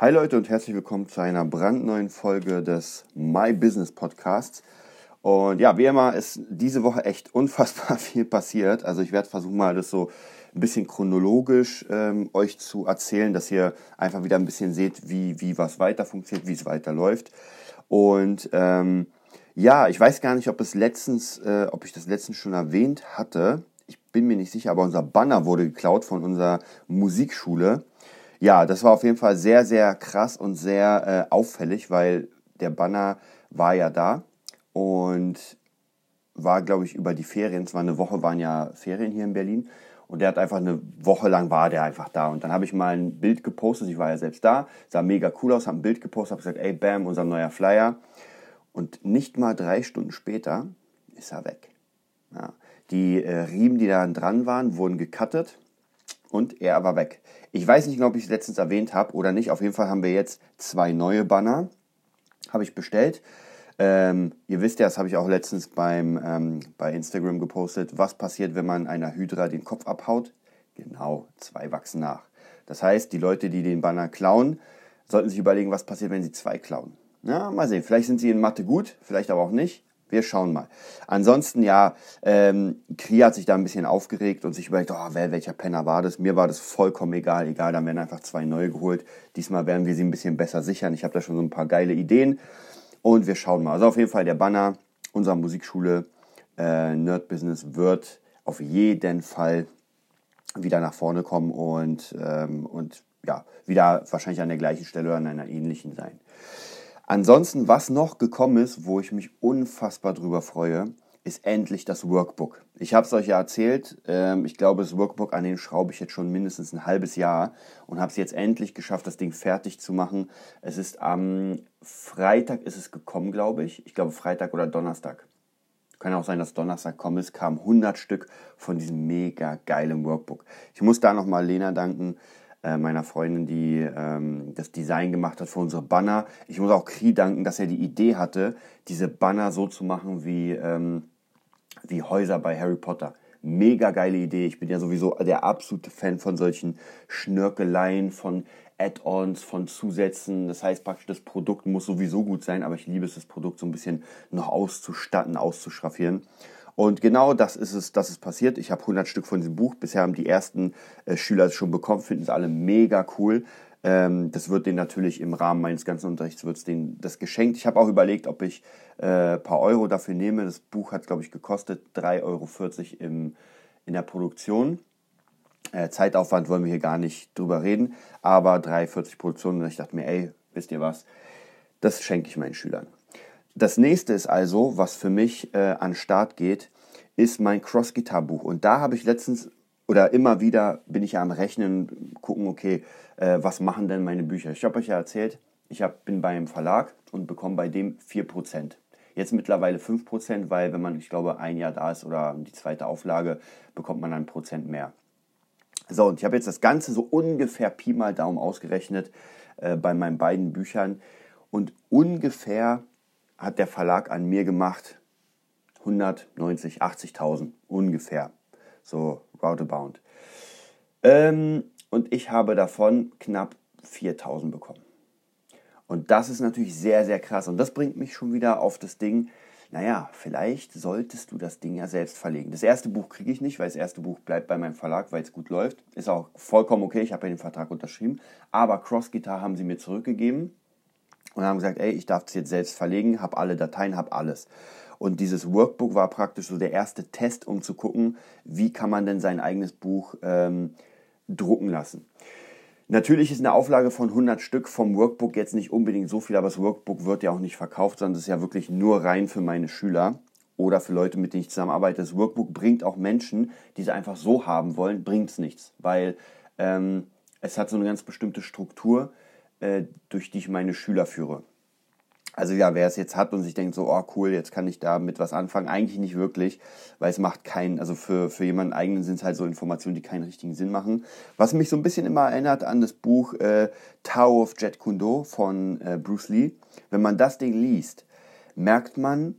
Hi Leute und herzlich willkommen zu einer brandneuen Folge des My Business Podcasts. Und ja, wie immer ist diese Woche echt unfassbar viel passiert. Also ich werde versuchen mal das so ein bisschen chronologisch ähm, euch zu erzählen, dass ihr einfach wieder ein bisschen seht, wie, wie was weiter funktioniert, wie es weiterläuft. Und ähm, ja, ich weiß gar nicht, ob es letztens, äh, ob ich das letztens schon erwähnt hatte. Ich bin mir nicht sicher, aber unser Banner wurde geklaut von unserer Musikschule. Ja, das war auf jeden Fall sehr, sehr krass und sehr äh, auffällig, weil der Banner war ja da und war, glaube ich, über die Ferien. Es war eine Woche, waren ja Ferien hier in Berlin. Und der hat einfach eine Woche lang war der einfach da. Und dann habe ich mal ein Bild gepostet. Ich war ja selbst da, sah mega cool aus, habe ein Bild gepostet, habe gesagt, ey, bam, unser neuer Flyer. Und nicht mal drei Stunden später ist er weg. Ja. Die äh, Riemen, die da dran waren, wurden gecuttet und er war weg. Ich weiß nicht, ob ich es letztens erwähnt habe oder nicht. Auf jeden Fall haben wir jetzt zwei neue Banner. Habe ich bestellt. Ähm, ihr wisst ja, das habe ich auch letztens beim, ähm, bei Instagram gepostet. Was passiert, wenn man einer Hydra den Kopf abhaut? Genau, zwei wachsen nach. Das heißt, die Leute, die den Banner klauen, sollten sich überlegen, was passiert, wenn sie zwei klauen. Ja, mal sehen. Vielleicht sind sie in Mathe gut, vielleicht aber auch nicht. Wir schauen mal. Ansonsten, ja, ähm, Kri hat sich da ein bisschen aufgeregt und sich überlegt, oh, wer, welcher Penner war das? Mir war das vollkommen egal. Egal, dann werden einfach zwei neue geholt. Diesmal werden wir sie ein bisschen besser sichern. Ich habe da schon so ein paar geile Ideen. Und wir schauen mal. Also auf jeden Fall der Banner unserer Musikschule äh, Nerd Business wird auf jeden Fall wieder nach vorne kommen und, ähm, und ja, wieder wahrscheinlich an der gleichen Stelle oder an einer ähnlichen sein. Ansonsten, was noch gekommen ist, wo ich mich unfassbar drüber freue, ist endlich das Workbook. Ich habe es euch ja erzählt, ähm, ich glaube, das Workbook, an den schraube ich jetzt schon mindestens ein halbes Jahr und habe es jetzt endlich geschafft, das Ding fertig zu machen. Es ist am Freitag ist es gekommen, glaube ich. Ich glaube Freitag oder Donnerstag. Kann auch sein, dass Donnerstag kommen ist, kamen 100 Stück von diesem mega geilen Workbook. Ich muss da nochmal Lena danken, äh, meiner Freundin, die ähm, das Design gemacht hat für unsere Banner. Ich muss auch Kri danken, dass er die Idee hatte, diese Banner so zu machen wie, ähm, wie Häuser bei Harry Potter. Mega geile Idee. Ich bin ja sowieso der absolute Fan von solchen Schnörkeleien, von Add-ons, von Zusätzen. Das heißt praktisch, das Produkt muss sowieso gut sein, aber ich liebe es, das Produkt so ein bisschen noch auszustatten, auszuschraffieren. Und genau das ist es, das ist passiert. Ich habe 100 Stück von diesem Buch. Bisher haben die ersten äh, Schüler es schon bekommen, finden es alle mega cool. Ähm, das wird denen natürlich im Rahmen meines ganzen Unterrichts wird's denen das geschenkt. Ich habe auch überlegt, ob ich äh, paar Euro dafür nehme. Das Buch hat, glaube ich, gekostet 3,40 Euro im, in der Produktion. Äh, Zeitaufwand wollen wir hier gar nicht drüber reden, aber 3,40 Produktion. Und ich dachte mir, ey, wisst ihr was? Das schenke ich meinen Schülern. Das nächste ist also, was für mich äh, an Start geht, ist mein Cross-Gitar-Buch. Und da habe ich letztens oder immer wieder bin ich ja am Rechnen, gucken, okay, äh, was machen denn meine Bücher? Ich habe euch ja erzählt, ich hab, bin beim Verlag und bekomme bei dem 4%. Jetzt mittlerweile 5%, weil wenn man, ich glaube, ein Jahr da ist oder die zweite Auflage, bekommt man ein Prozent mehr. So, und ich habe jetzt das Ganze so ungefähr Pi mal Daumen ausgerechnet äh, bei meinen beiden Büchern. Und ungefähr hat der Verlag an mir gemacht 190, 80.000 ungefähr. So roundabout. Ähm, und ich habe davon knapp 4.000 bekommen. Und das ist natürlich sehr, sehr krass. Und das bringt mich schon wieder auf das Ding, naja, vielleicht solltest du das Ding ja selbst verlegen. Das erste Buch kriege ich nicht, weil das erste Buch bleibt bei meinem Verlag, weil es gut läuft. Ist auch vollkommen okay, ich habe ja den Vertrag unterschrieben. Aber Cross Guitar haben sie mir zurückgegeben und haben gesagt, ey, ich darf es jetzt selbst verlegen, habe alle Dateien, habe alles. Und dieses Workbook war praktisch so der erste Test, um zu gucken, wie kann man denn sein eigenes Buch ähm, drucken lassen. Natürlich ist eine Auflage von 100 Stück vom Workbook jetzt nicht unbedingt so viel, aber das Workbook wird ja auch nicht verkauft, sondern es ist ja wirklich nur rein für meine Schüler oder für Leute, mit denen ich zusammenarbeite. Das Workbook bringt auch Menschen, die es einfach so haben wollen, bringt es nichts, weil ähm, es hat so eine ganz bestimmte Struktur durch die ich meine Schüler führe. Also ja, wer es jetzt hat und sich denkt so, oh cool, jetzt kann ich da mit was anfangen, eigentlich nicht wirklich, weil es macht keinen, also für, für jemanden eigenen sind es halt so Informationen, die keinen richtigen Sinn machen. Was mich so ein bisschen immer erinnert an das Buch äh, Tao of Jet Kundo von äh, Bruce Lee. Wenn man das Ding liest, merkt man,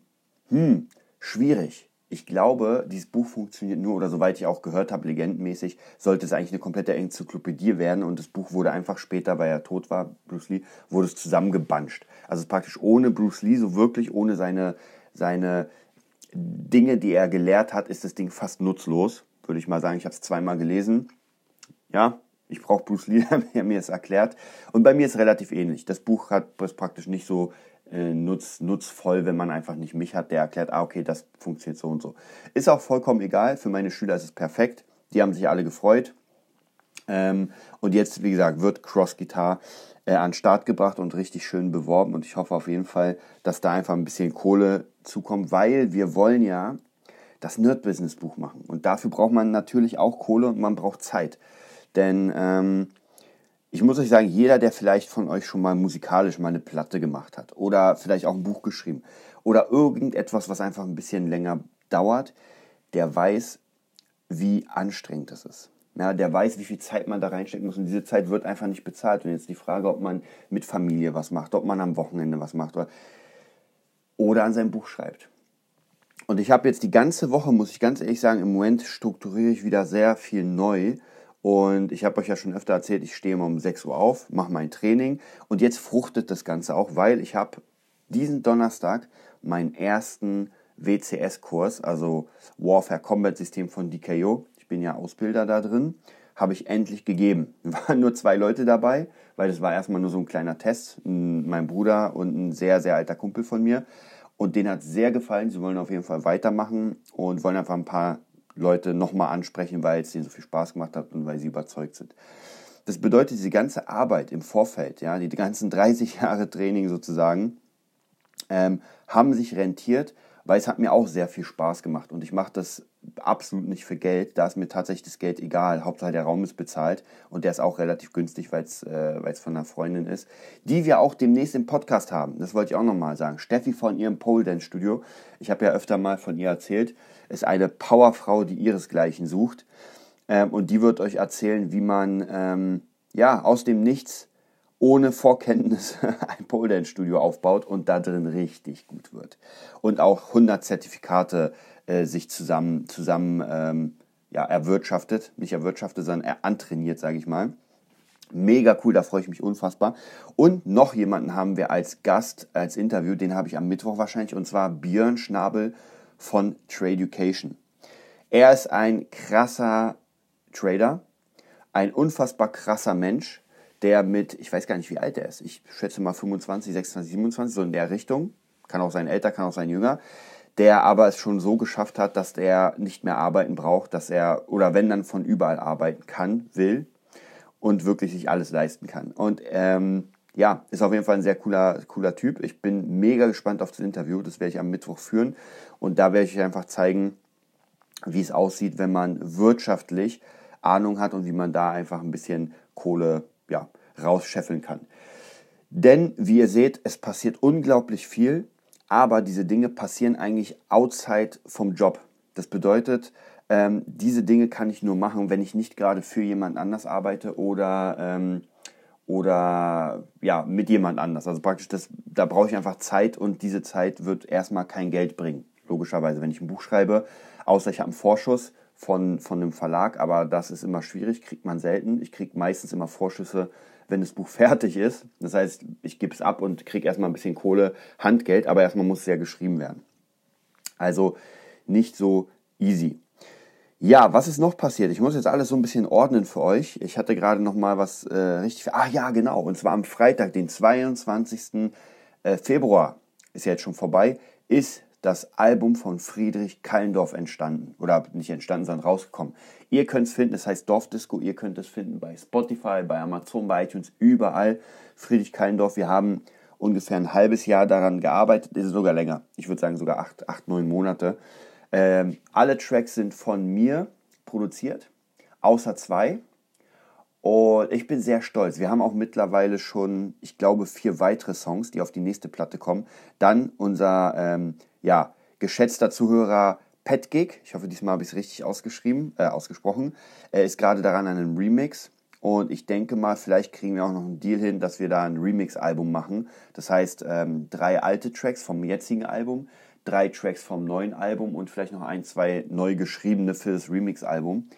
hm, schwierig. Ich glaube, dieses Buch funktioniert nur, oder soweit ich auch gehört habe, legendenmäßig, sollte es eigentlich eine komplette Enzyklopädie werden und das Buch wurde einfach später, weil er tot war, Bruce Lee, wurde es zusammengebanscht. Also praktisch ohne Bruce Lee, so wirklich ohne seine, seine Dinge, die er gelehrt hat, ist das Ding fast nutzlos, würde ich mal sagen. Ich habe es zweimal gelesen. Ja, ich brauche Bruce Lee, der mir es erklärt. Und bei mir ist es relativ ähnlich. Das Buch hat es praktisch nicht so äh, nutz, nutzvoll, wenn man einfach nicht mich hat, der erklärt, ah, okay, das funktioniert so und so. Ist auch vollkommen egal. Für meine Schüler ist es perfekt. Die haben sich alle gefreut. Ähm, und jetzt, wie gesagt, wird Cross Guitar äh, an den Start gebracht und richtig schön beworben. Und ich hoffe auf jeden Fall, dass da einfach ein bisschen Kohle zukommt, weil wir wollen ja das Nerd-Business-Buch machen. Und dafür braucht man natürlich auch Kohle und man braucht Zeit. Denn ähm, ich muss euch sagen, jeder, der vielleicht von euch schon mal musikalisch mal eine Platte gemacht hat oder vielleicht auch ein Buch geschrieben oder irgendetwas, was einfach ein bisschen länger dauert, der weiß, wie anstrengend das ist. Ja, der weiß, wie viel Zeit man da reinstecken muss und diese Zeit wird einfach nicht bezahlt. Und jetzt die Frage, ob man mit Familie was macht, ob man am Wochenende was macht oder, oder an seinem Buch schreibt. Und ich habe jetzt die ganze Woche, muss ich ganz ehrlich sagen, im Moment strukturiere ich wieder sehr viel neu und ich habe euch ja schon öfter erzählt, ich stehe immer um 6 Uhr auf, mache mein Training. Und jetzt fruchtet das Ganze auch, weil ich habe diesen Donnerstag meinen ersten WCS-Kurs, also Warfare Combat System von DKO, ich bin ja Ausbilder da drin, habe ich endlich gegeben. Waren nur zwei Leute dabei, weil das war erstmal nur so ein kleiner Test, mein Bruder und ein sehr, sehr alter Kumpel von mir. Und denen hat sehr gefallen, sie wollen auf jeden Fall weitermachen und wollen einfach ein paar Leute nochmal ansprechen, weil es denen so viel Spaß gemacht hat und weil sie überzeugt sind. Das bedeutet, diese ganze Arbeit im Vorfeld, ja, die ganzen 30 Jahre Training sozusagen, ähm, haben sich rentiert, weil es hat mir auch sehr viel Spaß gemacht und ich mache das absolut nicht für Geld. Da ist mir tatsächlich das Geld egal. Hauptsache der Raum ist bezahlt und der ist auch relativ günstig, weil es äh, von einer Freundin ist, die wir auch demnächst im Podcast haben. Das wollte ich auch nochmal sagen. Steffi von ihrem Pole Dance Studio. Ich habe ja öfter mal von ihr erzählt. Ist eine Powerfrau, die ihresgleichen sucht. Ähm, und die wird euch erzählen, wie man ähm, ja aus dem Nichts ohne Vorkenntnis ein Pole Dance Studio aufbaut und da drin richtig gut wird. Und auch 100 Zertifikate äh, sich zusammen, zusammen ähm, ja, erwirtschaftet, nicht erwirtschaftet, sondern er antrainiert, sage ich mal. Mega cool, da freue ich mich unfassbar. Und noch jemanden haben wir als Gast, als Interview, den habe ich am Mittwoch wahrscheinlich, und zwar Björn Schnabel von Tradeducation. Er ist ein krasser Trader, ein unfassbar krasser Mensch, der mit, ich weiß gar nicht, wie alt er ist, ich schätze mal 25, 26, 27, so in der Richtung, kann auch sein älter, kann auch sein jünger, der aber es schon so geschafft hat, dass er nicht mehr arbeiten braucht, dass er, oder wenn dann von überall arbeiten kann, will und wirklich sich alles leisten kann. Und ähm, ja, ist auf jeden Fall ein sehr cooler, cooler Typ. Ich bin mega gespannt auf das Interview, das werde ich am Mittwoch führen und da werde ich euch einfach zeigen, wie es aussieht, wenn man wirtschaftlich Ahnung hat und wie man da einfach ein bisschen Kohle ja, rausscheffeln kann. Denn, wie ihr seht, es passiert unglaublich viel aber diese Dinge passieren eigentlich outside vom Job. Das bedeutet, ähm, diese Dinge kann ich nur machen, wenn ich nicht gerade für jemand anders arbeite oder, ähm, oder ja, mit jemand anders. Also praktisch, das, da brauche ich einfach Zeit und diese Zeit wird erstmal kein Geld bringen. Logischerweise, wenn ich ein Buch schreibe, außer ich habe einen Vorschuss von, von einem Verlag, aber das ist immer schwierig, kriegt man selten. Ich kriege meistens immer Vorschüsse wenn das Buch fertig ist. Das heißt, ich gebe es ab und kriege erstmal ein bisschen Kohle, Handgeld, aber erstmal muss es ja geschrieben werden. Also nicht so easy. Ja, was ist noch passiert? Ich muss jetzt alles so ein bisschen ordnen für euch. Ich hatte gerade noch mal was äh, richtig. Ah ja, genau. Und zwar am Freitag, den 22. Äh, Februar, ist ja jetzt schon vorbei, ist das Album von Friedrich Kallendorf entstanden. Oder nicht entstanden, sondern rausgekommen. Ihr könnt es finden, es heißt Dorfdisco. Ihr könnt es finden bei Spotify, bei Amazon, bei iTunes, überall. Friedrich Kallendorf. Wir haben ungefähr ein halbes Jahr daran gearbeitet. Das ist sogar länger. Ich würde sagen sogar acht, acht neun Monate. Ähm, alle Tracks sind von mir produziert, außer zwei. Und ich bin sehr stolz. Wir haben auch mittlerweile schon, ich glaube, vier weitere Songs, die auf die nächste Platte kommen. Dann unser ähm, ja, geschätzter Zuhörer Pat Gig, ich hoffe, diesmal habe ich es richtig ausgeschrieben, äh, ausgesprochen, er ist gerade daran an einem Remix. Und ich denke mal, vielleicht kriegen wir auch noch einen Deal hin, dass wir da ein Remix-Album machen. Das heißt, ähm, drei alte Tracks vom jetzigen Album, drei Tracks vom neuen Album und vielleicht noch ein, zwei neu geschriebene für das Remix-Album.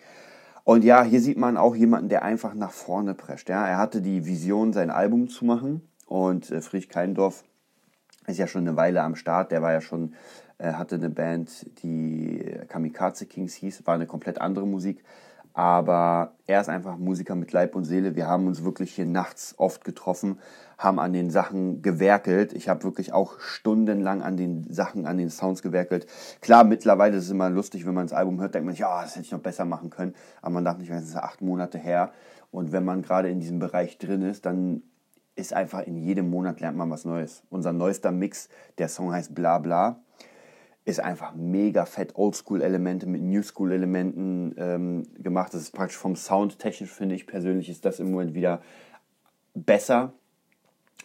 Und ja, hier sieht man auch jemanden, der einfach nach vorne prescht. Ja? Er hatte die Vision, sein Album zu machen und äh, Friedrich Keindorf ist ja schon eine Weile am Start. Der war ja schon, äh, hatte eine Band, die Kamikaze Kings hieß, war eine komplett andere Musik. Aber er ist einfach Musiker mit Leib und Seele. Wir haben uns wirklich hier nachts oft getroffen, haben an den Sachen gewerkelt. Ich habe wirklich auch stundenlang an den Sachen, an den Sounds gewerkelt. Klar, mittlerweile ist es immer lustig, wenn man das Album hört, denkt man sich, ja, das hätte ich noch besser machen können. Aber man darf nicht, es ist acht Monate her. Und wenn man gerade in diesem Bereich drin ist, dann ist einfach in jedem Monat lernt man was Neues. Unser neuester Mix, der Song heißt Bla Bla ist einfach mega fett Oldschool-Elemente mit New-School-Elementen ähm, gemacht. Das ist praktisch vom Sound technisch, finde ich persönlich, ist das im Moment wieder besser.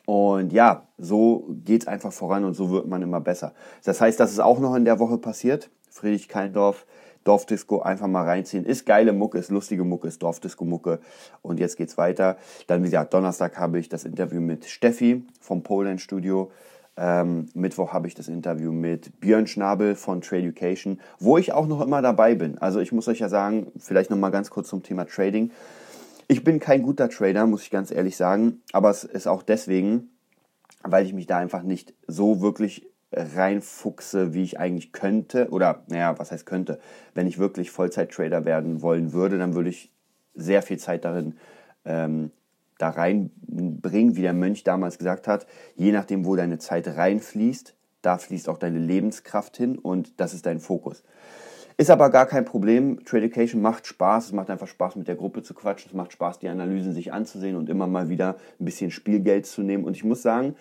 Und ja, so geht es einfach voran und so wird man immer besser. Das heißt, das ist auch noch in der Woche passiert. Friedrich Keindorf, Dorfdisco einfach mal reinziehen. Ist geile Mucke, ist lustige Mucke, ist Dorfdisco-Mucke. Und jetzt geht's weiter. Dann, wie gesagt, Donnerstag habe ich das Interview mit Steffi vom Poland Studio. Ähm, Mittwoch habe ich das Interview mit Björn Schnabel von Trade Education, wo ich auch noch immer dabei bin. Also ich muss euch ja sagen, vielleicht noch mal ganz kurz zum Thema Trading. Ich bin kein guter Trader, muss ich ganz ehrlich sagen, aber es ist auch deswegen, weil ich mich da einfach nicht so wirklich reinfuchse, wie ich eigentlich könnte. Oder, naja, was heißt könnte? Wenn ich wirklich Vollzeit-Trader werden wollen würde, dann würde ich sehr viel Zeit darin ähm, da reinbringen, wie der Mönch damals gesagt hat, je nachdem, wo deine Zeit reinfließt, da fließt auch deine Lebenskraft hin und das ist dein Fokus. Ist aber gar kein Problem. Trade Education macht Spaß. Es macht einfach Spaß, mit der Gruppe zu quatschen. Es macht Spaß, die Analysen sich anzusehen und immer mal wieder ein bisschen Spielgeld zu nehmen. Und ich muss sagen,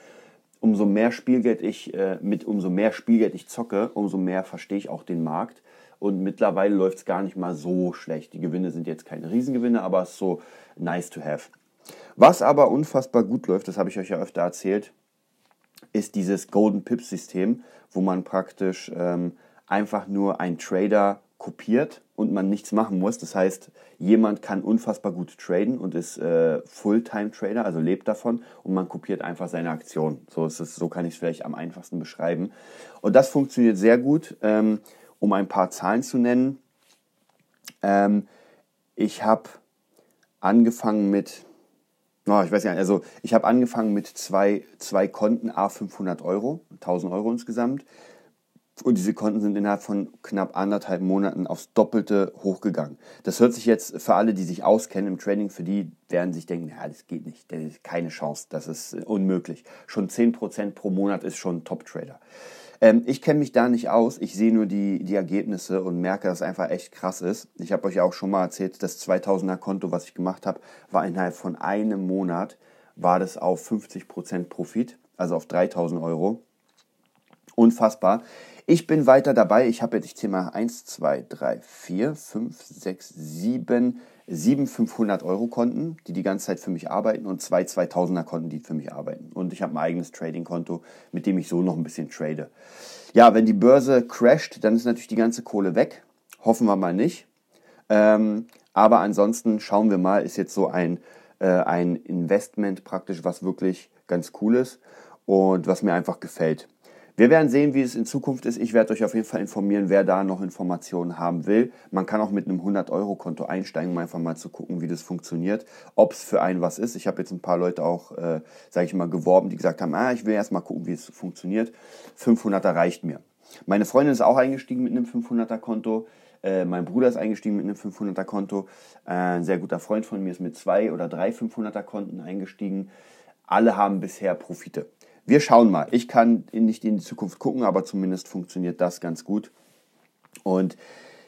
umso mehr Spielgeld ich äh, mit umso mehr Spielgeld ich zocke, umso mehr verstehe ich auch den Markt. Und mittlerweile läuft es gar nicht mal so schlecht. Die Gewinne sind jetzt keine Riesengewinne, aber es ist so nice to have. Was aber unfassbar gut läuft, das habe ich euch ja öfter erzählt, ist dieses Golden Pips System, wo man praktisch ähm, einfach nur einen Trader kopiert und man nichts machen muss. Das heißt, jemand kann unfassbar gut traden und ist äh, Fulltime-Trader, also lebt davon und man kopiert einfach seine Aktion. So, ist es, so kann ich es vielleicht am einfachsten beschreiben. Und das funktioniert sehr gut. Ähm, um ein paar Zahlen zu nennen. Ähm, ich habe angefangen mit Oh, ich weiß nicht, also ich habe angefangen mit zwei, zwei Konten, a 500 Euro, 1000 Euro insgesamt. Und diese Konten sind innerhalb von knapp anderthalb Monaten aufs Doppelte hochgegangen. Das hört sich jetzt für alle, die sich auskennen im Trading, für die werden sich denken, ja, das geht nicht, das ist keine Chance, das ist unmöglich. Schon 10% pro Monat ist schon Top-Trader. Ähm, ich kenne mich da nicht aus. Ich sehe nur die, die Ergebnisse und merke, dass es einfach echt krass ist. Ich habe euch auch schon mal erzählt, das 2000er Konto, was ich gemacht habe, war innerhalb von einem Monat, war das auf 50% Profit, also auf 3000 Euro. Unfassbar. Ich bin weiter dabei. Ich habe jetzt, mal 1, 2, 3, 4, 5, 6, 7, sieben 500-Euro-Konten, die die ganze Zeit für mich arbeiten und zwei 2000er-Konten, die für mich arbeiten. Und ich habe ein eigenes Trading-Konto, mit dem ich so noch ein bisschen trade. Ja, wenn die Börse crasht, dann ist natürlich die ganze Kohle weg. Hoffen wir mal nicht. Ähm, aber ansonsten schauen wir mal, ist jetzt so ein, äh, ein Investment praktisch, was wirklich ganz cool ist und was mir einfach gefällt. Wir werden sehen, wie es in Zukunft ist. Ich werde euch auf jeden Fall informieren, wer da noch Informationen haben will. Man kann auch mit einem 100-Euro-Konto einsteigen, um einfach mal zu gucken, wie das funktioniert, ob es für einen was ist. Ich habe jetzt ein paar Leute auch, äh, sage ich mal, geworben, die gesagt haben, ah, ich will erst mal gucken, wie es funktioniert. 500er reicht mir. Meine Freundin ist auch eingestiegen mit einem 500er-Konto. Äh, mein Bruder ist eingestiegen mit einem 500er-Konto. Äh, ein sehr guter Freund von mir ist mit zwei oder drei 500er-Konten eingestiegen. Alle haben bisher Profite. Wir schauen mal. Ich kann nicht in die Zukunft gucken, aber zumindest funktioniert das ganz gut. Und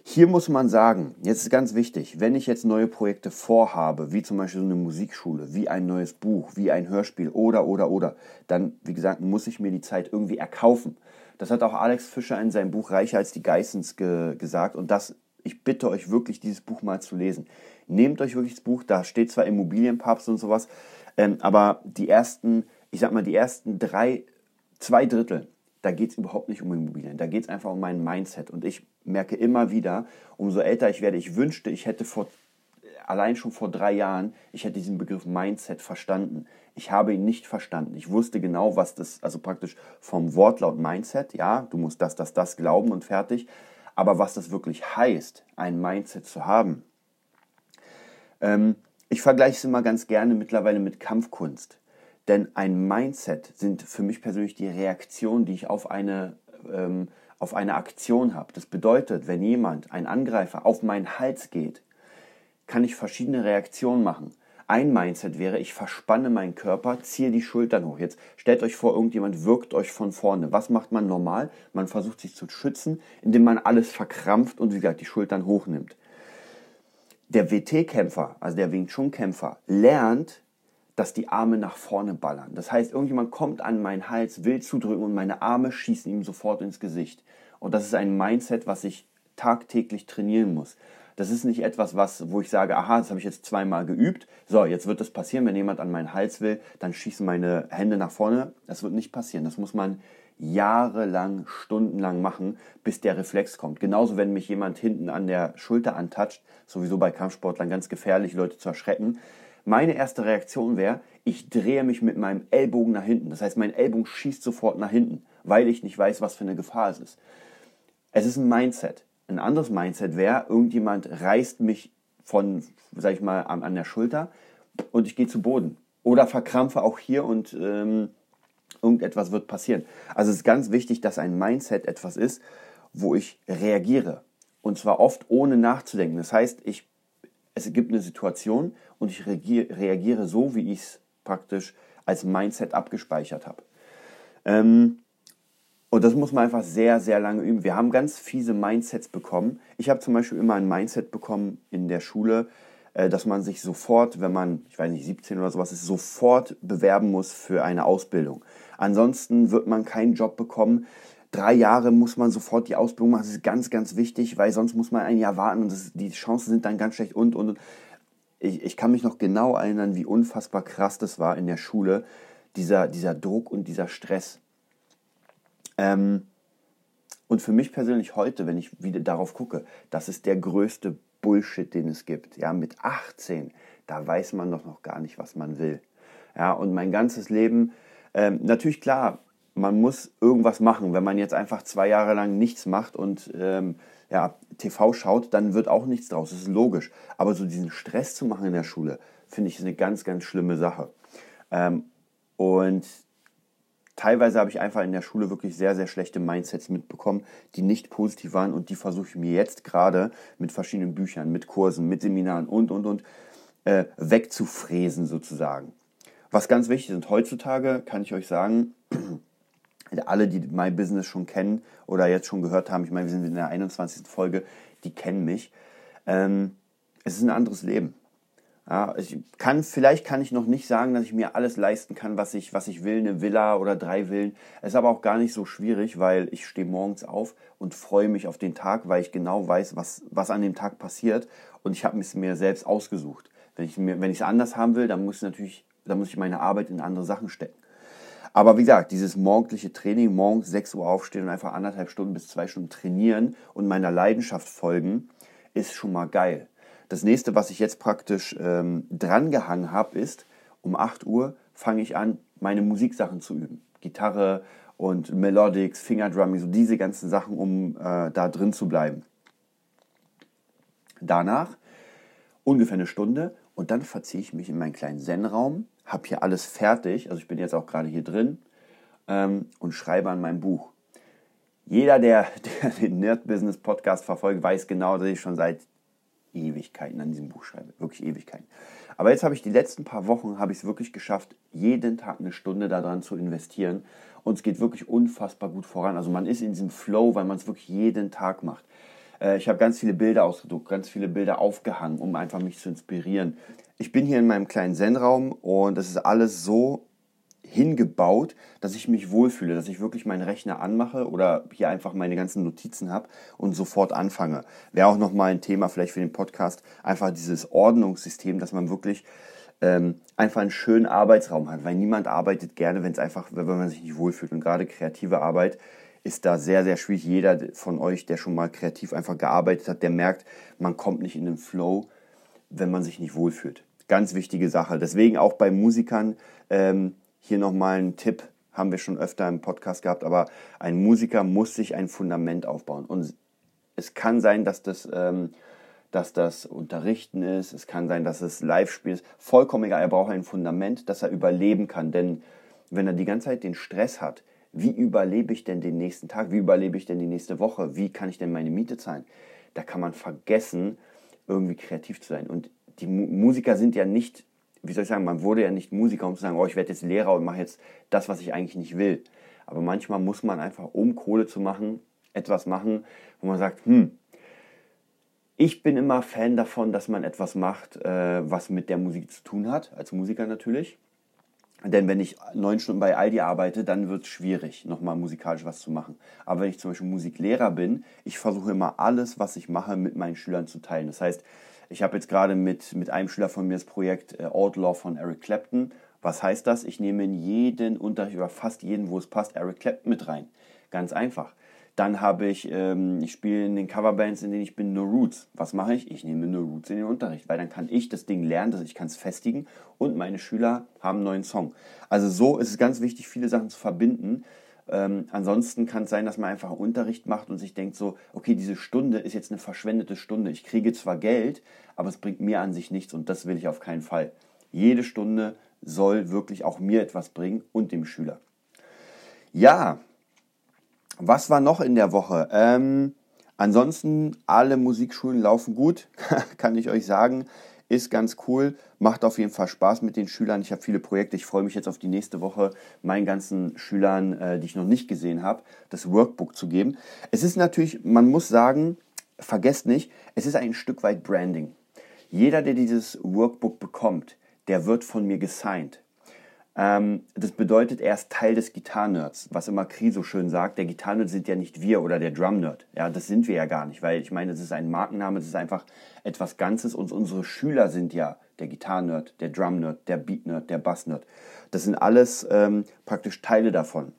hier muss man sagen, jetzt ist ganz wichtig, wenn ich jetzt neue Projekte vorhabe, wie zum Beispiel so eine Musikschule, wie ein neues Buch, wie ein Hörspiel oder, oder, oder, dann, wie gesagt, muss ich mir die Zeit irgendwie erkaufen. Das hat auch Alex Fischer in seinem Buch Reicher als die Geissens ge gesagt und das, ich bitte euch wirklich, dieses Buch mal zu lesen. Nehmt euch wirklich das Buch, da steht zwar Immobilienpapst und sowas, ähm, aber die ersten ich sag mal, die ersten drei, zwei Drittel, da geht es überhaupt nicht um Immobilien. Da geht es einfach um mein Mindset. Und ich merke immer wieder, umso älter ich werde, ich wünschte, ich hätte vor allein schon vor drei Jahren, ich hätte diesen Begriff Mindset verstanden. Ich habe ihn nicht verstanden. Ich wusste genau, was das, also praktisch vom Wortlaut Mindset, ja, du musst das, das, das glauben und fertig. Aber was das wirklich heißt, ein Mindset zu haben. Ähm, ich vergleiche es immer ganz gerne mittlerweile mit Kampfkunst. Denn ein Mindset sind für mich persönlich die Reaktionen, die ich auf eine, ähm, auf eine Aktion habe. Das bedeutet, wenn jemand, ein Angreifer, auf meinen Hals geht, kann ich verschiedene Reaktionen machen. Ein Mindset wäre, ich verspanne meinen Körper, ziehe die Schultern hoch. Jetzt stellt euch vor, irgendjemand wirkt euch von vorne. Was macht man normal? Man versucht sich zu schützen, indem man alles verkrampft und wie gesagt die Schultern hochnimmt. Der WT-Kämpfer, also der Wing Chun-Kämpfer, lernt, dass die Arme nach vorne ballern. Das heißt, irgendjemand kommt an meinen Hals, will zudrücken und meine Arme schießen ihm sofort ins Gesicht. Und das ist ein Mindset, was ich tagtäglich trainieren muss. Das ist nicht etwas, was, wo ich sage, aha, das habe ich jetzt zweimal geübt. So, jetzt wird das passieren, wenn jemand an meinen Hals will, dann schießen meine Hände nach vorne. Das wird nicht passieren. Das muss man jahrelang, stundenlang machen, bis der Reflex kommt. Genauso, wenn mich jemand hinten an der Schulter antatscht, sowieso bei Kampfsportlern ganz gefährlich, Leute zu erschrecken. Meine erste Reaktion wäre, ich drehe mich mit meinem Ellbogen nach hinten. Das heißt, mein Ellbogen schießt sofort nach hinten, weil ich nicht weiß, was für eine Gefahr es ist. Es ist ein Mindset. Ein anderes Mindset wäre, irgendjemand reißt mich von, sag ich mal, an, an der Schulter und ich gehe zu Boden. Oder verkrampfe auch hier und ähm, irgendetwas wird passieren. Also es ist ganz wichtig, dass ein Mindset etwas ist, wo ich reagiere. Und zwar oft ohne nachzudenken. Das heißt, ich, es gibt eine Situation und ich reagiere, so, wie ich es praktisch als Mindset abgespeichert habe. Ähm, und das muss man einfach sehr, sehr lange üben. Wir haben ganz fiese Mindsets bekommen. Ich habe zum Beispiel immer ein Mindset bekommen in der Schule, äh, dass man sich sofort, wenn man, ich weiß nicht, 17 oder sowas ist, sofort bewerben muss für eine Ausbildung. Ansonsten wird man keinen Job bekommen. Drei Jahre muss man sofort die Ausbildung machen. Das ist ganz, ganz wichtig, weil sonst muss man ein Jahr warten und das, die Chancen sind dann ganz schlecht und, und, und. Ich, ich kann mich noch genau erinnern, wie unfassbar krass das war in der Schule, dieser, dieser Druck und dieser Stress. Ähm, und für mich persönlich heute, wenn ich wieder darauf gucke, das ist der größte Bullshit, den es gibt. Ja, mit 18, da weiß man doch noch gar nicht, was man will. Ja, und mein ganzes Leben, ähm, natürlich klar, man muss irgendwas machen. Wenn man jetzt einfach zwei Jahre lang nichts macht und ähm, ja, TV schaut, dann wird auch nichts draus. Das ist logisch. Aber so diesen Stress zu machen in der Schule, finde ich eine ganz, ganz schlimme Sache. Ähm, und teilweise habe ich einfach in der Schule wirklich sehr, sehr schlechte Mindsets mitbekommen, die nicht positiv waren und die versuche ich mir jetzt gerade mit verschiedenen Büchern, mit Kursen, mit Seminaren und, und, und äh, wegzufräsen sozusagen. Was ganz wichtig ist, heutzutage kann ich euch sagen, alle, die My Business schon kennen oder jetzt schon gehört haben, ich meine, wir sind in der 21. Folge, die kennen mich. Ähm, es ist ein anderes Leben. Ja, ich kann, vielleicht kann ich noch nicht sagen, dass ich mir alles leisten kann, was ich, was ich will, eine Villa oder drei Villen. Es ist aber auch gar nicht so schwierig, weil ich stehe morgens auf und freue mich auf den Tag, weil ich genau weiß, was, was an dem Tag passiert und ich habe es mir selbst ausgesucht. Wenn ich mir, wenn ich es anders haben will, dann muss ich natürlich, dann muss ich meine Arbeit in andere Sachen stecken. Aber wie gesagt, dieses morgendliche Training, morgens 6 Uhr aufstehen und einfach anderthalb Stunden bis zwei Stunden trainieren und meiner Leidenschaft folgen, ist schon mal geil. Das nächste, was ich jetzt praktisch ähm, drangehangen habe, ist, um 8 Uhr fange ich an, meine Musiksachen zu üben. Gitarre und Melodics, Fingerdrumming, so diese ganzen Sachen, um äh, da drin zu bleiben. Danach ungefähr eine Stunde und dann verziehe ich mich in meinen kleinen Zen-Raum, habe hier alles fertig, also ich bin jetzt auch gerade hier drin ähm, und schreibe an meinem Buch. Jeder, der, der den Nerd Business Podcast verfolgt, weiß genau, dass ich schon seit Ewigkeiten an diesem Buch schreibe. Wirklich Ewigkeiten. Aber jetzt habe ich die letzten paar Wochen, habe ich es wirklich geschafft, jeden Tag eine Stunde daran zu investieren. Und es geht wirklich unfassbar gut voran. Also man ist in diesem Flow, weil man es wirklich jeden Tag macht. Äh, ich habe ganz viele Bilder ausgedruckt, ganz viele Bilder aufgehangen, um einfach mich zu inspirieren. Ich bin hier in meinem kleinen Zen-Raum und es ist alles so hingebaut, dass ich mich wohlfühle, dass ich wirklich meinen Rechner anmache oder hier einfach meine ganzen Notizen habe und sofort anfange. Wäre auch nochmal ein Thema vielleicht für den Podcast, einfach dieses Ordnungssystem, dass man wirklich ähm, einfach einen schönen Arbeitsraum hat, weil niemand arbeitet gerne, wenn es einfach, wenn man sich nicht wohlfühlt. Und gerade kreative Arbeit ist da sehr, sehr schwierig. Jeder von euch, der schon mal kreativ einfach gearbeitet hat, der merkt, man kommt nicht in den Flow, wenn man sich nicht wohlfühlt. Ganz wichtige Sache. Deswegen auch bei Musikern ähm, hier nochmal ein Tipp, haben wir schon öfter im Podcast gehabt, aber ein Musiker muss sich ein Fundament aufbauen. Und es kann sein, dass das, ähm, dass das Unterrichten ist, es kann sein, dass es Live-Spiel ist. Vollkommen egal, er braucht ein Fundament, dass er überleben kann. Denn wenn er die ganze Zeit den Stress hat, wie überlebe ich denn den nächsten Tag? Wie überlebe ich denn die nächste Woche? Wie kann ich denn meine Miete zahlen? Da kann man vergessen, irgendwie kreativ zu sein. Und die Musiker sind ja nicht, wie soll ich sagen, man wurde ja nicht Musiker, um zu sagen, oh, ich werde jetzt Lehrer und mache jetzt das, was ich eigentlich nicht will. Aber manchmal muss man einfach, um Kohle zu machen, etwas machen, wo man sagt, hm, ich bin immer Fan davon, dass man etwas macht, äh, was mit der Musik zu tun hat, als Musiker natürlich. Denn wenn ich neun Stunden bei Aldi arbeite, dann wird es schwierig, nochmal musikalisch was zu machen. Aber wenn ich zum Beispiel Musiklehrer bin, ich versuche immer alles, was ich mache, mit meinen Schülern zu teilen. Das heißt, ich habe jetzt gerade mit, mit einem Schüler von mir das Projekt äh, Outlaw von Eric Clapton. Was heißt das? Ich nehme in jeden Unterricht oder fast jeden, wo es passt, Eric Clapton mit rein. Ganz einfach. Dann habe ich, ähm, ich spiele in den Coverbands, in denen ich bin, nur Roots. Was mache ich? Ich nehme nur Roots in den Unterricht, weil dann kann ich das Ding lernen, dass ich kann es festigen und meine Schüler haben einen neuen Song. Also so ist es ganz wichtig, viele Sachen zu verbinden. Ähm, ansonsten kann es sein, dass man einfach Unterricht macht und sich denkt so, okay, diese Stunde ist jetzt eine verschwendete Stunde. Ich kriege zwar Geld, aber es bringt mir an sich nichts und das will ich auf keinen Fall. Jede Stunde soll wirklich auch mir etwas bringen und dem Schüler. Ja, was war noch in der Woche? Ähm, ansonsten, alle Musikschulen laufen gut, kann ich euch sagen. Ist ganz cool, macht auf jeden Fall Spaß mit den Schülern. Ich habe viele Projekte. Ich freue mich jetzt auf die nächste Woche, meinen ganzen Schülern, äh, die ich noch nicht gesehen habe, das Workbook zu geben. Es ist natürlich, man muss sagen, vergesst nicht, es ist ein Stück weit Branding. Jeder, der dieses Workbook bekommt, der wird von mir gesigned. Ähm, das bedeutet, er ist Teil des Gitarrennerds, was immer Kri so schön sagt. Der Gitarrennerd sind ja nicht wir oder der Drumnerd. Ja, das sind wir ja gar nicht, weil ich meine, das ist ein Markenname, das ist einfach etwas Ganzes und unsere Schüler sind ja der Gitarrennerd, der Drumnerd, der Beatnerd, der Bassnerd. Das sind alles ähm, praktisch Teile davon.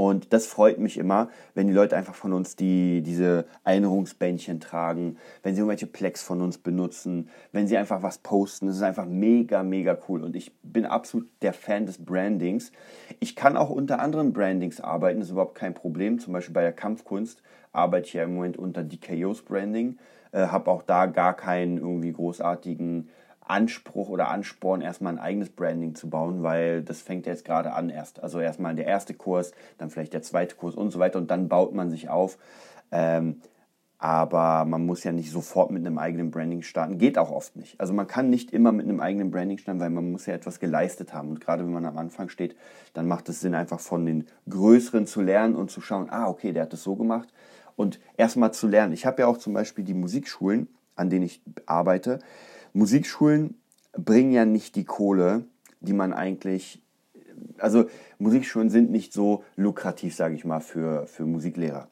Und das freut mich immer, wenn die Leute einfach von uns die, diese Erinnerungsbändchen tragen, wenn sie irgendwelche Plex von uns benutzen, wenn sie einfach was posten. Das ist einfach mega, mega cool. Und ich bin absolut der Fan des Brandings. Ich kann auch unter anderen Brandings arbeiten, das ist überhaupt kein Problem. Zum Beispiel bei der Kampfkunst arbeite ich ja im Moment unter DKOs Branding, äh, habe auch da gar keinen irgendwie großartigen Anspruch oder Ansporn, erstmal ein eigenes Branding zu bauen, weil das fängt jetzt gerade an erst. Also erstmal der erste Kurs, dann vielleicht der zweite Kurs und so weiter und dann baut man sich auf. Ähm, aber man muss ja nicht sofort mit einem eigenen Branding starten. Geht auch oft nicht. Also man kann nicht immer mit einem eigenen Branding starten, weil man muss ja etwas geleistet haben. Und gerade wenn man am Anfang steht, dann macht es Sinn, einfach von den Größeren zu lernen und zu schauen, ah, okay, der hat das so gemacht. Und erstmal zu lernen. Ich habe ja auch zum Beispiel die Musikschulen, an denen ich arbeite. Musikschulen bringen ja nicht die Kohle, die man eigentlich, also Musikschulen sind nicht so lukrativ, sage ich mal, für, für Musiklehrer.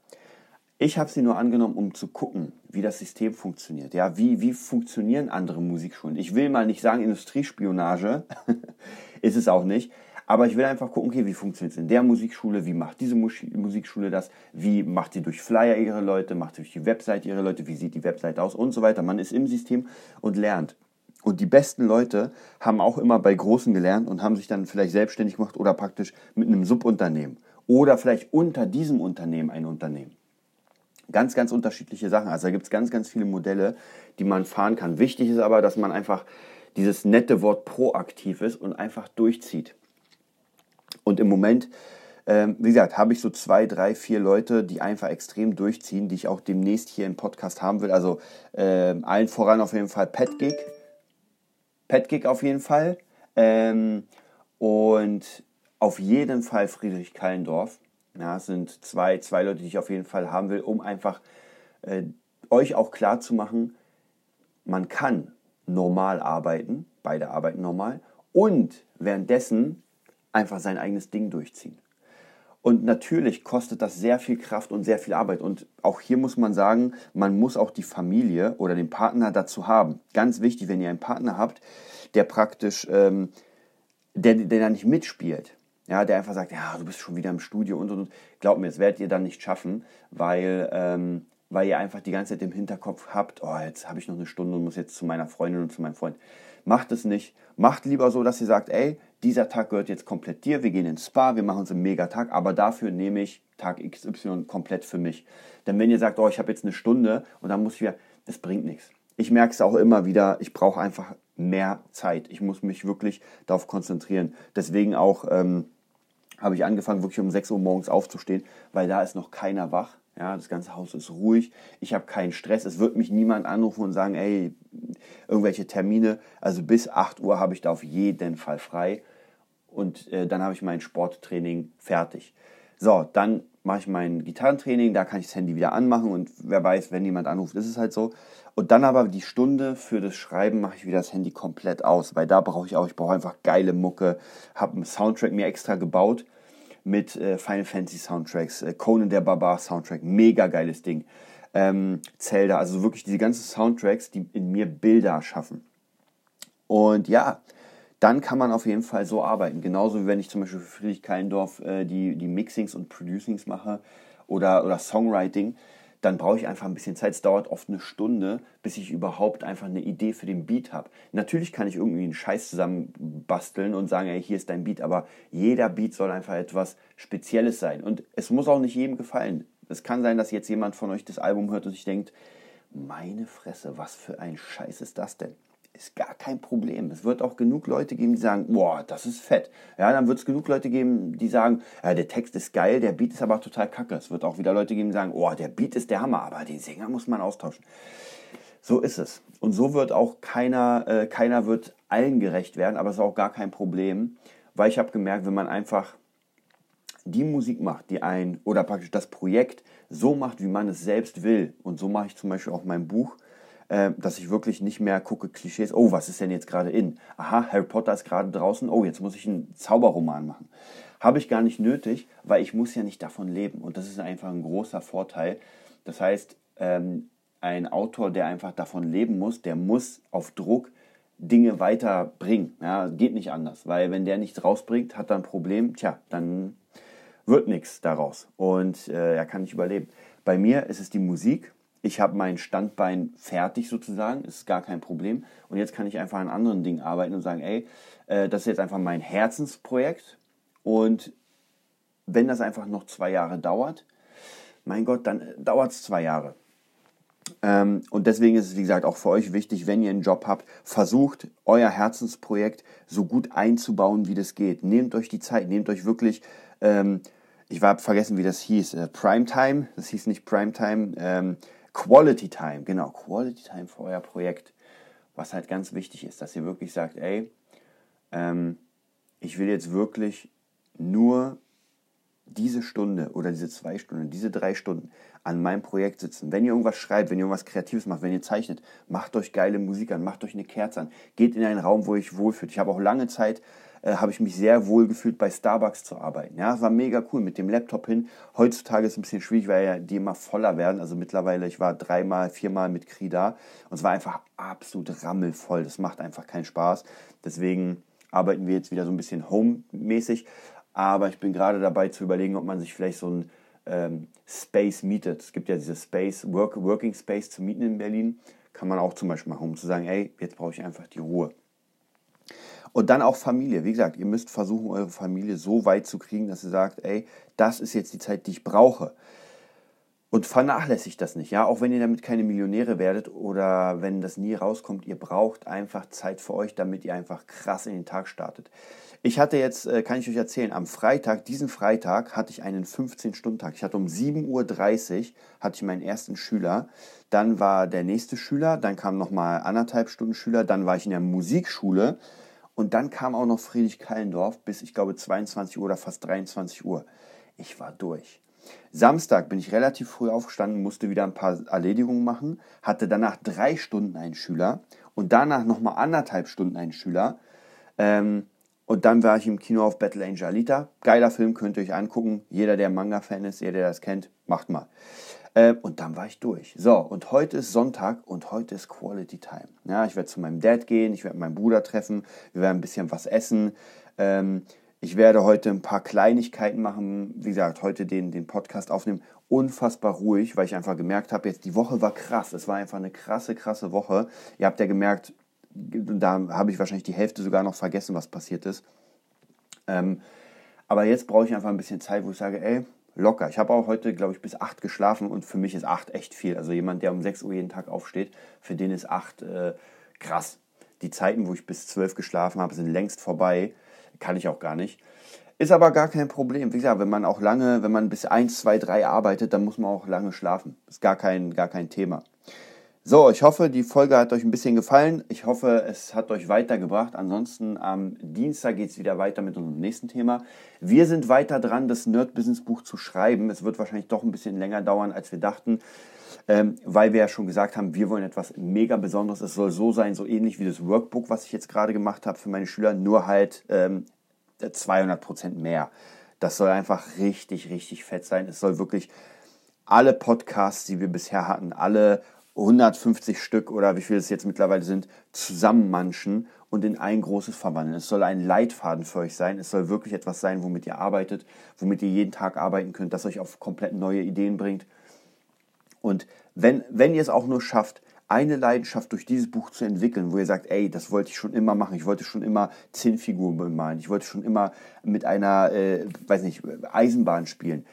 Ich habe sie nur angenommen, um zu gucken, wie das System funktioniert. Ja, wie, wie funktionieren andere Musikschulen? Ich will mal nicht sagen Industriespionage, ist es auch nicht, aber ich will einfach gucken, okay, wie funktioniert es in der Musikschule, wie macht diese Musikschule das, wie macht sie durch Flyer ihre Leute, macht sie durch die Website ihre Leute, wie sieht die Website aus und so weiter. Man ist im System und lernt. Und die besten Leute haben auch immer bei Großen gelernt und haben sich dann vielleicht selbstständig gemacht oder praktisch mit einem Subunternehmen oder vielleicht unter diesem Unternehmen ein Unternehmen. Ganz, ganz unterschiedliche Sachen. Also da gibt es ganz, ganz viele Modelle, die man fahren kann. Wichtig ist aber, dass man einfach dieses nette Wort proaktiv ist und einfach durchzieht. Und im Moment, ähm, wie gesagt, habe ich so zwei, drei, vier Leute, die einfach extrem durchziehen, die ich auch demnächst hier im Podcast haben will. Also äh, allen voran auf jeden Fall Petgig. Petgig auf jeden Fall. Ähm, und auf jeden Fall Friedrich Kallendorf. Ja, es sind zwei, zwei Leute, die ich auf jeden Fall haben will, um einfach äh, euch auch klar zu machen, man kann normal arbeiten, beide arbeiten normal, und währenddessen einfach sein eigenes Ding durchziehen. Und natürlich kostet das sehr viel Kraft und sehr viel Arbeit. Und auch hier muss man sagen, man muss auch die Familie oder den Partner dazu haben. Ganz wichtig, wenn ihr einen Partner habt, der praktisch, ähm, der, der da nicht mitspielt, ja, der einfach sagt, ja, du bist schon wieder im Studio und und und. Glaubt mir, das werdet ihr dann nicht schaffen, weil ähm, weil ihr einfach die ganze Zeit im Hinterkopf habt, oh, jetzt habe ich noch eine Stunde und muss jetzt zu meiner Freundin und zu meinem Freund. Macht es nicht. Macht lieber so, dass ihr sagt, ey, dieser Tag gehört jetzt komplett dir, wir gehen ins Spa, wir machen uns einen Megatag, aber dafür nehme ich Tag XY komplett für mich. Denn wenn ihr sagt, oh, ich habe jetzt eine Stunde und dann muss ich wieder, es bringt nichts. Ich merke es auch immer wieder, ich brauche einfach mehr Zeit. Ich muss mich wirklich darauf konzentrieren. Deswegen auch ähm, habe ich angefangen, wirklich um 6 Uhr morgens aufzustehen, weil da ist noch keiner wach. Ja, das ganze Haus ist ruhig. Ich habe keinen Stress. Es wird mich niemand anrufen und sagen, ey, irgendwelche Termine. Also bis 8 Uhr habe ich da auf jeden Fall frei. Und äh, dann habe ich mein Sporttraining fertig. So, dann mache ich mein Gitarrentraining, da kann ich das Handy wieder anmachen und wer weiß, wenn jemand anruft, ist es halt so. Und dann aber die Stunde für das Schreiben mache ich wieder das Handy komplett aus, weil da brauche ich auch, ich brauche einfach geile Mucke, habe einen Soundtrack mir extra gebaut mit äh, Final Fantasy Soundtracks, äh, Conan der Barbar Soundtrack, mega geiles Ding. Ähm, Zelda, also wirklich diese ganzen Soundtracks, die in mir Bilder schaffen. Und ja, dann kann man auf jeden Fall so arbeiten. Genauso wie wenn ich zum Beispiel für Friedrich Keindorf äh, die, die Mixings und Producings mache oder, oder Songwriting, dann brauche ich einfach ein bisschen Zeit. Es dauert oft eine Stunde, bis ich überhaupt einfach eine Idee für den Beat habe. Natürlich kann ich irgendwie einen Scheiß zusammen basteln und sagen, ey, hier ist dein Beat, aber jeder Beat soll einfach etwas Spezielles sein. Und es muss auch nicht jedem gefallen. Es kann sein, dass jetzt jemand von euch das Album hört und sich denkt, meine Fresse, was für ein Scheiß ist das denn? Ist gar kein Problem. Es wird auch genug Leute geben, die sagen, boah, das ist fett. Ja, dann wird es genug Leute geben, die sagen, ja, der Text ist geil, der Beat ist aber total kacke. Es wird auch wieder Leute geben, die sagen, oh, der Beat ist der Hammer, aber den Sänger muss man austauschen. So ist es. Und so wird auch keiner, äh, keiner wird allen gerecht werden, aber es ist auch gar kein Problem, weil ich habe gemerkt, wenn man einfach die Musik macht, die ein, oder praktisch das Projekt so macht, wie man es selbst will, und so mache ich zum Beispiel auch mein Buch, äh, dass ich wirklich nicht mehr gucke Klischees, oh, was ist denn jetzt gerade in? Aha, Harry Potter ist gerade draußen, oh, jetzt muss ich einen Zauberroman machen. Habe ich gar nicht nötig, weil ich muss ja nicht davon leben. Und das ist einfach ein großer Vorteil. Das heißt, ähm, ein Autor, der einfach davon leben muss, der muss auf Druck Dinge weiterbringen. Ja, geht nicht anders, weil wenn der nichts rausbringt, hat er ein Problem, tja, dann wird nichts daraus und äh, er kann nicht überleben. Bei mir ist es die Musik ich habe mein Standbein fertig sozusagen, ist gar kein Problem. Und jetzt kann ich einfach an anderen Dingen arbeiten und sagen, ey, äh, das ist jetzt einfach mein Herzensprojekt. Und wenn das einfach noch zwei Jahre dauert, mein Gott, dann äh, dauert es zwei Jahre. Ähm, und deswegen ist es, wie gesagt, auch für euch wichtig, wenn ihr einen Job habt, versucht euer Herzensprojekt so gut einzubauen, wie das geht. Nehmt euch die Zeit, nehmt euch wirklich, ähm, ich habe vergessen, wie das hieß, äh, Primetime, das hieß nicht Primetime, ähm, Quality Time, genau, Quality Time für euer Projekt. Was halt ganz wichtig ist, dass ihr wirklich sagt, ey, ähm, ich will jetzt wirklich nur diese Stunde oder diese zwei Stunden, diese drei Stunden an meinem Projekt sitzen. Wenn ihr irgendwas schreibt, wenn ihr irgendwas Kreatives macht, wenn ihr zeichnet, macht euch geile Musik an, macht euch eine Kerze an, geht in einen Raum, wo ihr euch wohlfühlt. Ich habe auch lange Zeit äh, habe ich mich sehr wohl gefühlt, bei Starbucks zu arbeiten. Ja, es war mega cool mit dem Laptop hin. Heutzutage ist es ein bisschen schwierig, weil ja die immer voller werden. Also mittlerweile, ich war dreimal, viermal mit Kri da und es war einfach absolut rammelvoll. Das macht einfach keinen Spaß. Deswegen arbeiten wir jetzt wieder so ein bisschen home-mäßig. Aber ich bin gerade dabei zu überlegen, ob man sich vielleicht so ein ähm, Space mietet. Es gibt ja diese Space, Work, Working Space zu mieten in Berlin. Kann man auch zum Beispiel machen, um zu sagen, ey, jetzt brauche ich einfach die Ruhe. Und dann auch Familie. Wie gesagt, ihr müsst versuchen, eure Familie so weit zu kriegen, dass ihr sagt, ey, das ist jetzt die Zeit, die ich brauche. Und vernachlässigt das nicht, ja, auch wenn ihr damit keine Millionäre werdet oder wenn das nie rauskommt, ihr braucht einfach Zeit für euch, damit ihr einfach krass in den Tag startet. Ich hatte jetzt, äh, kann ich euch erzählen, am Freitag, diesen Freitag hatte ich einen 15-Stunden-Tag. Ich hatte um 7.30 Uhr hatte ich meinen ersten Schüler. Dann war der nächste Schüler, dann kam nochmal anderthalb Stunden Schüler, dann war ich in der Musikschule und dann kam auch noch Friedrich Kallendorf bis, ich glaube, 22 Uhr oder fast 23 Uhr. Ich war durch. Samstag bin ich relativ früh aufgestanden, musste wieder ein paar Erledigungen machen, hatte danach drei Stunden einen Schüler und danach nochmal anderthalb Stunden einen Schüler. Ähm, und dann war ich im Kino auf Battle Angel Alita. Geiler Film, könnt ihr euch angucken. Jeder, der Manga-Fan ist, jeder, der das kennt, macht mal. Äh, und dann war ich durch. So, und heute ist Sonntag und heute ist Quality Time. Ja, ich werde zu meinem Dad gehen, ich werde meinen Bruder treffen, wir werden ein bisschen was essen. Ähm, Ich werde heute ein paar Kleinigkeiten machen. Wie gesagt, heute den, den Podcast aufnehmen. Unfassbar ruhig, weil ich einfach gemerkt habe, jetzt die Woche war krass. Es war einfach eine krasse, krasse Woche. Ihr habt ja gemerkt, da habe ich wahrscheinlich die Hälfte sogar noch vergessen, was passiert ist. Ähm, aber jetzt brauche ich einfach ein bisschen Zeit, wo ich sage, ey, locker. Ich habe auch heute, glaube ich, bis 8 geschlafen und für mich ist 8 echt viel. Also jemand, der um 6 Uhr jeden Tag aufsteht, für den ist 8 äh, krass. Die Zeiten, wo ich bis 12 geschlafen habe, sind längst vorbei kann ich auch gar nicht. Ist aber gar kein Problem. Wie gesagt, wenn man auch lange, wenn man bis 1, 2, 3 arbeitet, dann muss man auch lange schlafen. Ist gar kein, gar kein Thema. So, ich hoffe, die Folge hat euch ein bisschen gefallen. Ich hoffe, es hat euch weitergebracht. Ansonsten am Dienstag geht es wieder weiter mit unserem nächsten Thema. Wir sind weiter dran, das Nerd-Business-Buch zu schreiben. Es wird wahrscheinlich doch ein bisschen länger dauern, als wir dachten ähm, weil wir ja schon gesagt haben, wir wollen etwas mega Besonderes. Es soll so sein, so ähnlich wie das Workbook, was ich jetzt gerade gemacht habe für meine Schüler, nur halt ähm, 200 Prozent mehr. Das soll einfach richtig, richtig fett sein. Es soll wirklich alle Podcasts, die wir bisher hatten, alle 150 Stück oder wie viele es jetzt mittlerweile sind, zusammenmanschen und in ein großes verwandeln. Es soll ein Leitfaden für euch sein. Es soll wirklich etwas sein, womit ihr arbeitet, womit ihr jeden Tag arbeiten könnt, das euch auf komplett neue Ideen bringt und wenn, wenn ihr es auch nur schafft, eine Leidenschaft durch dieses Buch zu entwickeln, wo ihr sagt, ey, das wollte ich schon immer machen, ich wollte schon immer Zinnfiguren bemalen, ich wollte schon immer mit einer, äh, weiß nicht, Eisenbahn spielen,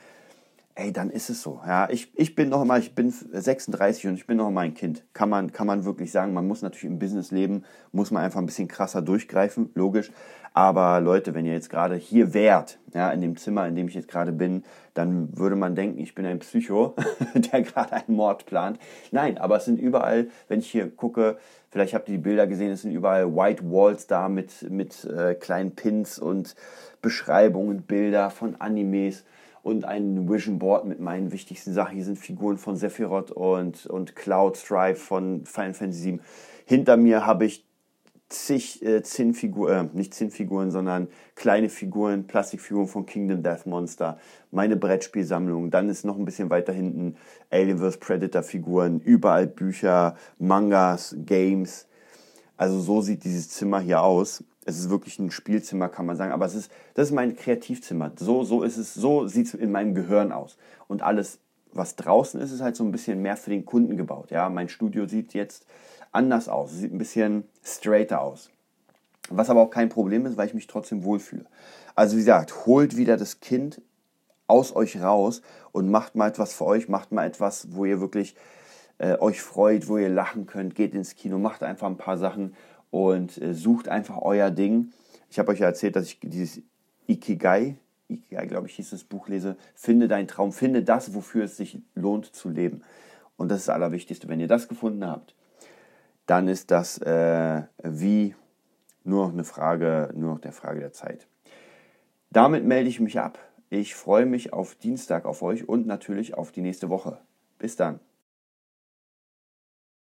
ey, dann ist es so. Ja, ich, ich bin noch mal, ich bin 36 und ich bin noch mal ein Kind. Kann man, kann man wirklich sagen. Man muss natürlich im Business leben, muss man einfach ein bisschen krasser durchgreifen, logisch. Aber Leute, wenn ihr jetzt gerade hier wärt, ja, in dem Zimmer, in dem ich jetzt gerade bin, dann würde man denken, ich bin ein Psycho, der gerade einen Mord plant. Nein, aber es sind überall, wenn ich hier gucke, vielleicht habt ihr die Bilder gesehen, es sind überall White Walls da mit, mit äh, kleinen Pins und Beschreibungen, Bilder von Animes und ein Vision Board mit meinen wichtigsten Sachen. Hier sind Figuren von Sephiroth und, und Cloud Strife von Final Fantasy VII. Hinter mir habe ich zig äh, Zinnfiguren, äh, nicht Zinnfiguren, sondern kleine Figuren, Plastikfiguren von Kingdom Death Monster, meine Brettspielsammlung, dann ist noch ein bisschen weiter hinten Alien vs. Predator Figuren, überall Bücher, Mangas, Games. Also so sieht dieses Zimmer hier aus es ist wirklich ein Spielzimmer, kann man sagen, aber es ist, das ist mein Kreativzimmer. So, so ist es, so sieht es in meinem Gehirn aus. Und alles, was draußen ist, ist halt so ein bisschen mehr für den Kunden gebaut. Ja, mein Studio sieht jetzt anders aus, sieht ein bisschen straighter aus. Was aber auch kein Problem ist, weil ich mich trotzdem wohlfühle. Also wie gesagt, holt wieder das Kind aus euch raus und macht mal etwas für euch, macht mal etwas, wo ihr wirklich äh, euch freut, wo ihr lachen könnt, geht ins Kino, macht einfach ein paar Sachen und äh, sucht einfach euer Ding. Ich habe euch ja erzählt, dass ich dieses Ikigai, Ikigai glaube ich hieß das Buch lese, finde deinen Traum, finde das, wofür es sich lohnt zu leben. Und das ist das Allerwichtigste. Wenn ihr das gefunden habt, dann ist das äh, wie nur noch eine Frage, nur noch der Frage der Zeit. Damit melde ich mich ab. Ich freue mich auf Dienstag auf euch und natürlich auf die nächste Woche. Bis dann.